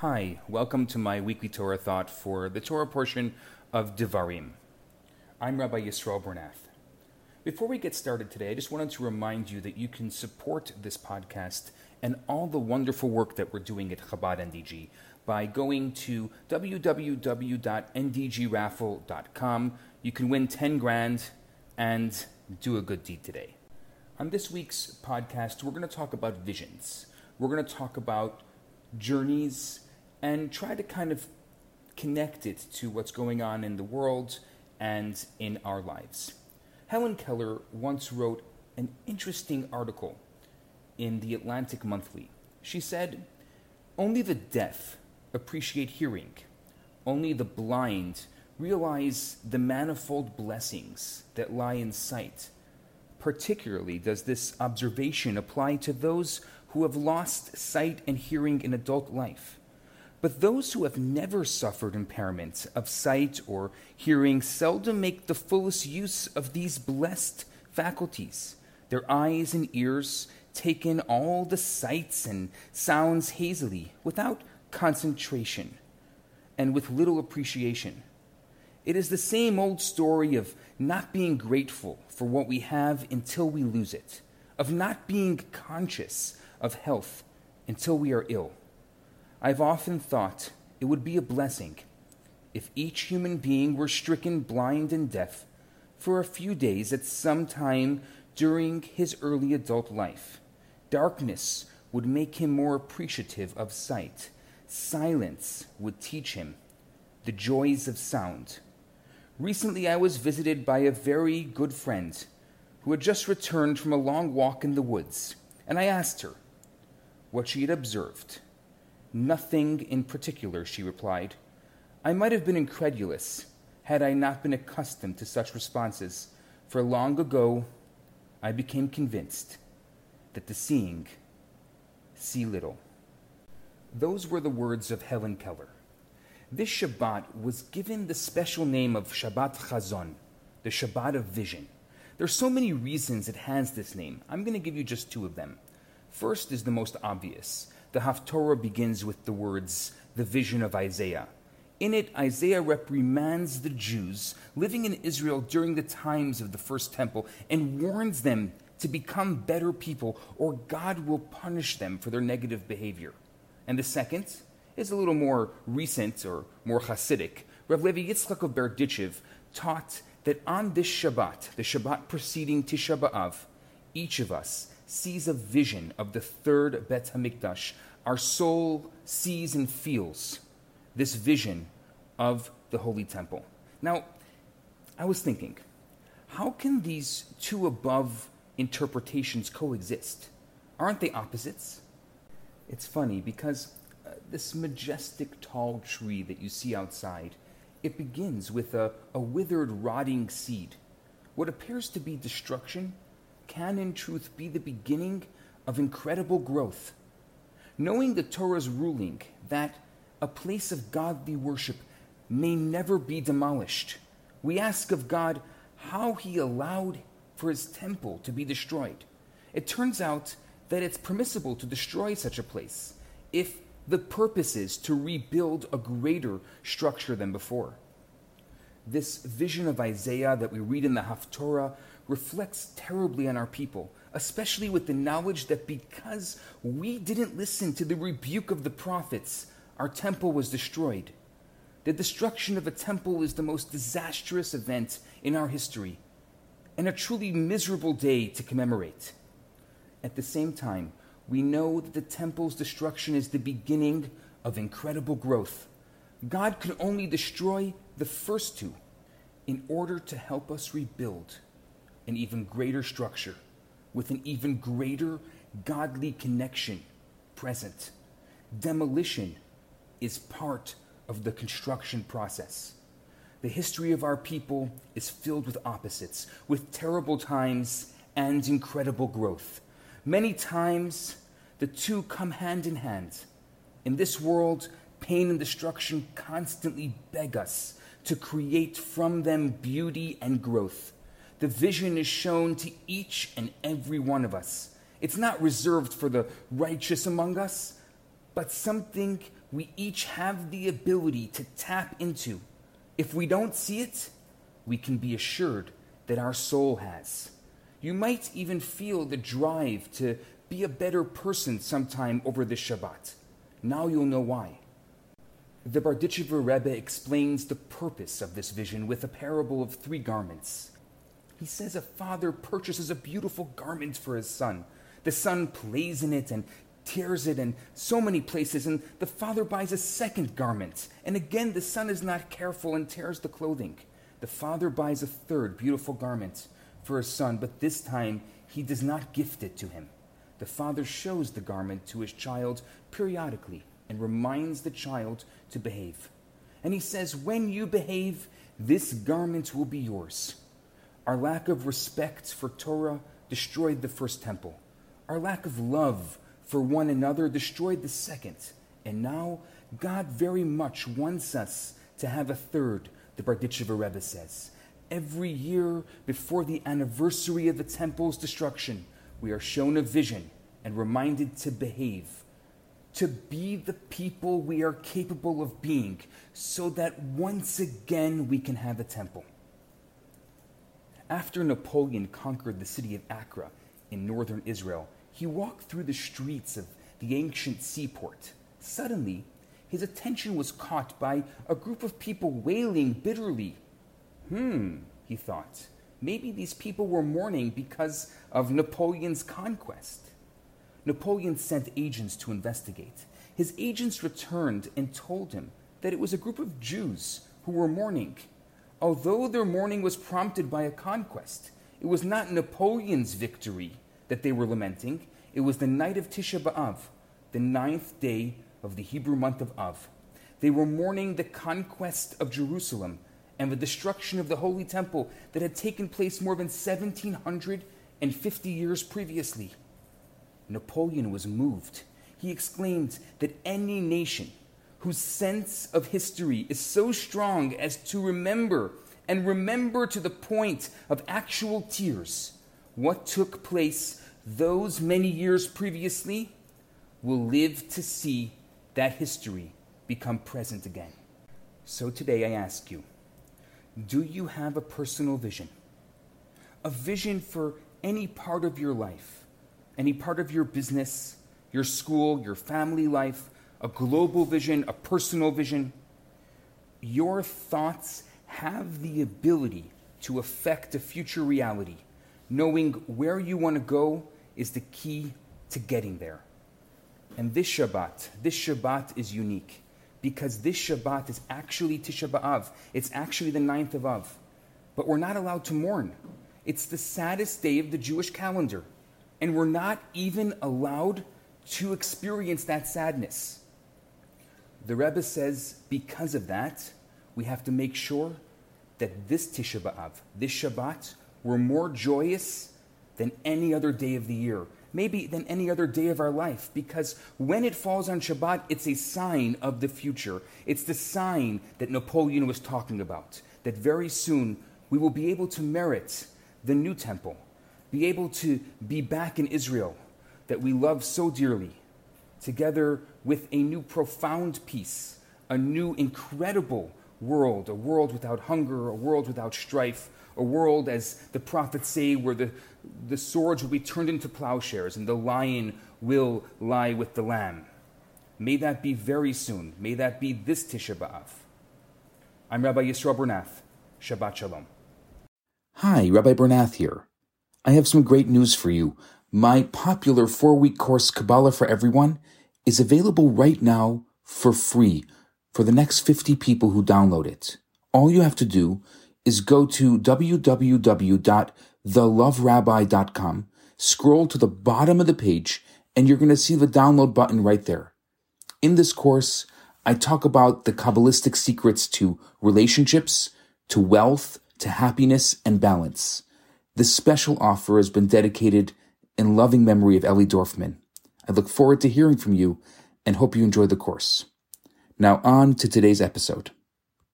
Hi, welcome to my weekly Torah thought for the Torah portion of Devarim. I'm Rabbi Yisrael Bernath. Before we get started today, I just wanted to remind you that you can support this podcast and all the wonderful work that we're doing at Chabad NDG by going to www.ndgraffle.com. You can win 10 grand and do a good deed today. On this week's podcast, we're going to talk about visions. We're going to talk about journeys and try to kind of connect it to what's going on in the world and in our lives. Helen Keller once wrote an interesting article in the Atlantic Monthly. She said, Only the deaf appreciate hearing, only the blind realize the manifold blessings that lie in sight. Particularly does this observation apply to those who have lost sight and hearing in adult life. But those who have never suffered impairment of sight or hearing seldom make the fullest use of these blessed faculties. Their eyes and ears take in all the sights and sounds hazily, without concentration, and with little appreciation. It is the same old story of not being grateful for what we have until we lose it, of not being conscious of health until we are ill. I've often thought it would be a blessing if each human being were stricken blind and deaf for a few days at some time during his early adult life. Darkness would make him more appreciative of sight. Silence would teach him the joys of sound. Recently, I was visited by a very good friend who had just returned from a long walk in the woods, and I asked her what she had observed. Nothing in particular, she replied. I might have been incredulous had I not been accustomed to such responses, for long ago I became convinced that the seeing see little. Those were the words of Helen Keller. This Shabbat was given the special name of Shabbat Chazon, the Shabbat of vision. There are so many reasons it has this name. I'm going to give you just two of them. First is the most obvious the Haftorah begins with the words, the vision of Isaiah. In it, Isaiah reprimands the Jews living in Israel during the times of the first temple and warns them to become better people, or God will punish them for their negative behavior. And the second is a little more recent or more Hasidic. Rav Levi Yitzchak of Berdichev taught that on this Shabbat, the Shabbat preceding Tisha B'Av, each of us sees a vision of the third Bet HaMikdash. Our soul sees and feels this vision of the Holy Temple. Now, I was thinking, how can these two above interpretations coexist? Aren't they opposites? It's funny because uh, this majestic tall tree that you see outside, it begins with a, a withered, rotting seed. What appears to be destruction can in truth be the beginning of incredible growth. Knowing the Torah's ruling that a place of godly worship may never be demolished, we ask of God how He allowed for His temple to be destroyed. It turns out that it's permissible to destroy such a place if the purpose is to rebuild a greater structure than before. This vision of Isaiah that we read in the Haftorah reflects terribly on our people, especially with the knowledge that because we didn't listen to the rebuke of the prophets, our temple was destroyed. The destruction of a temple is the most disastrous event in our history and a truly miserable day to commemorate. At the same time, we know that the temple's destruction is the beginning of incredible growth. God could only destroy the first two in order to help us rebuild an even greater structure with an even greater godly connection present. Demolition is part of the construction process. The history of our people is filled with opposites, with terrible times and incredible growth. Many times, the two come hand in hand. In this world, pain and destruction constantly beg us to create from them beauty and growth. The vision is shown to each and every one of us. It's not reserved for the righteous among us, but something we each have the ability to tap into. If we don't see it, we can be assured that our soul has. You might even feel the drive to be a better person sometime over the Shabbat. Now you'll know why. The Berditchever Rebbe explains the purpose of this vision with a parable of three garments. He says a father purchases a beautiful garment for his son. The son plays in it and tears it in so many places, and the father buys a second garment. And again, the son is not careful and tears the clothing. The father buys a third beautiful garment for his son, but this time he does not gift it to him. The father shows the garment to his child periodically and reminds the child to behave. And he says, When you behave, this garment will be yours. Our lack of respect for Torah destroyed the first temple. Our lack of love for one another destroyed the second. And now God very much wants us to have a third, the Berditchever Rebbe says. Every year before the anniversary of the temple's destruction, we are shown a vision and reminded to behave, to be the people we are capable of being, so that once again we can have a temple. After Napoleon conquered the city of Acre in northern Israel, he walked through the streets of the ancient seaport. Suddenly, his attention was caught by a group of people wailing bitterly. Hmm, he thought. Maybe these people were mourning because of Napoleon's conquest. Napoleon sent agents to investigate. His agents returned and told him that it was a group of Jews who were mourning Although their mourning was prompted by a conquest, it was not Napoleon's victory that they were lamenting. It was the night of Tisha B'Av, the ninth day of the Hebrew month of Av. They were mourning the conquest of Jerusalem and the destruction of the Holy Temple that had taken place more than 1750 years previously. Napoleon was moved. He exclaimed that any nation whose sense of history is so strong as to remember and remember to the point of actual tears what took place those many years previously will live to see that history become present again. So today I ask you do you have a personal vision? A vision for any part of your life, any part of your business, your school, your family life, a global vision, a personal vision. Your thoughts have the ability to affect a future reality. Knowing where you want to go is the key to getting there. And this Shabbat, this Shabbat is unique because this Shabbat is actually Tisha B'Av. It's actually the ninth of Av. But we're not allowed to mourn. It's the saddest day of the Jewish calendar. And we're not even allowed to experience that sadness. The Rebbe says because of that, we have to make sure that this Tisha B'Av, this Shabbat, we're more joyous than any other day of the year, maybe than any other day of our life, because when it falls on Shabbat, it's a sign of the future. It's the sign that Napoleon was talking about, that very soon we will be able to merit the new temple, be able to be back in Israel that we love so dearly, together with a new profound peace, a new incredible world, a world without hunger, a world without strife, a world, as the prophets say, where the, the swords will be turned into plowshares and the lion will lie with the lamb. May that be very soon. May that be this Tisha B'Av. I'm Rabbi Yisrael Bernath. Shabbat Shalom. Hi, Rabbi Bernath here. I have some great news for you. My popular four week course, Kabbalah for Everyone, is available right now for free for the next 50 people who download it. All you have to do is go to www.theloverabbi.com, scroll to the bottom of the page, and you're going to see the download button right there. In this course, I talk about the Kabbalistic secrets to relationships, to wealth, to happiness, and balance. This special offer has been dedicated in loving memory of Ellie Dorfman. I look forward to hearing from you and hope you enjoy the course. Now, on to today's episode.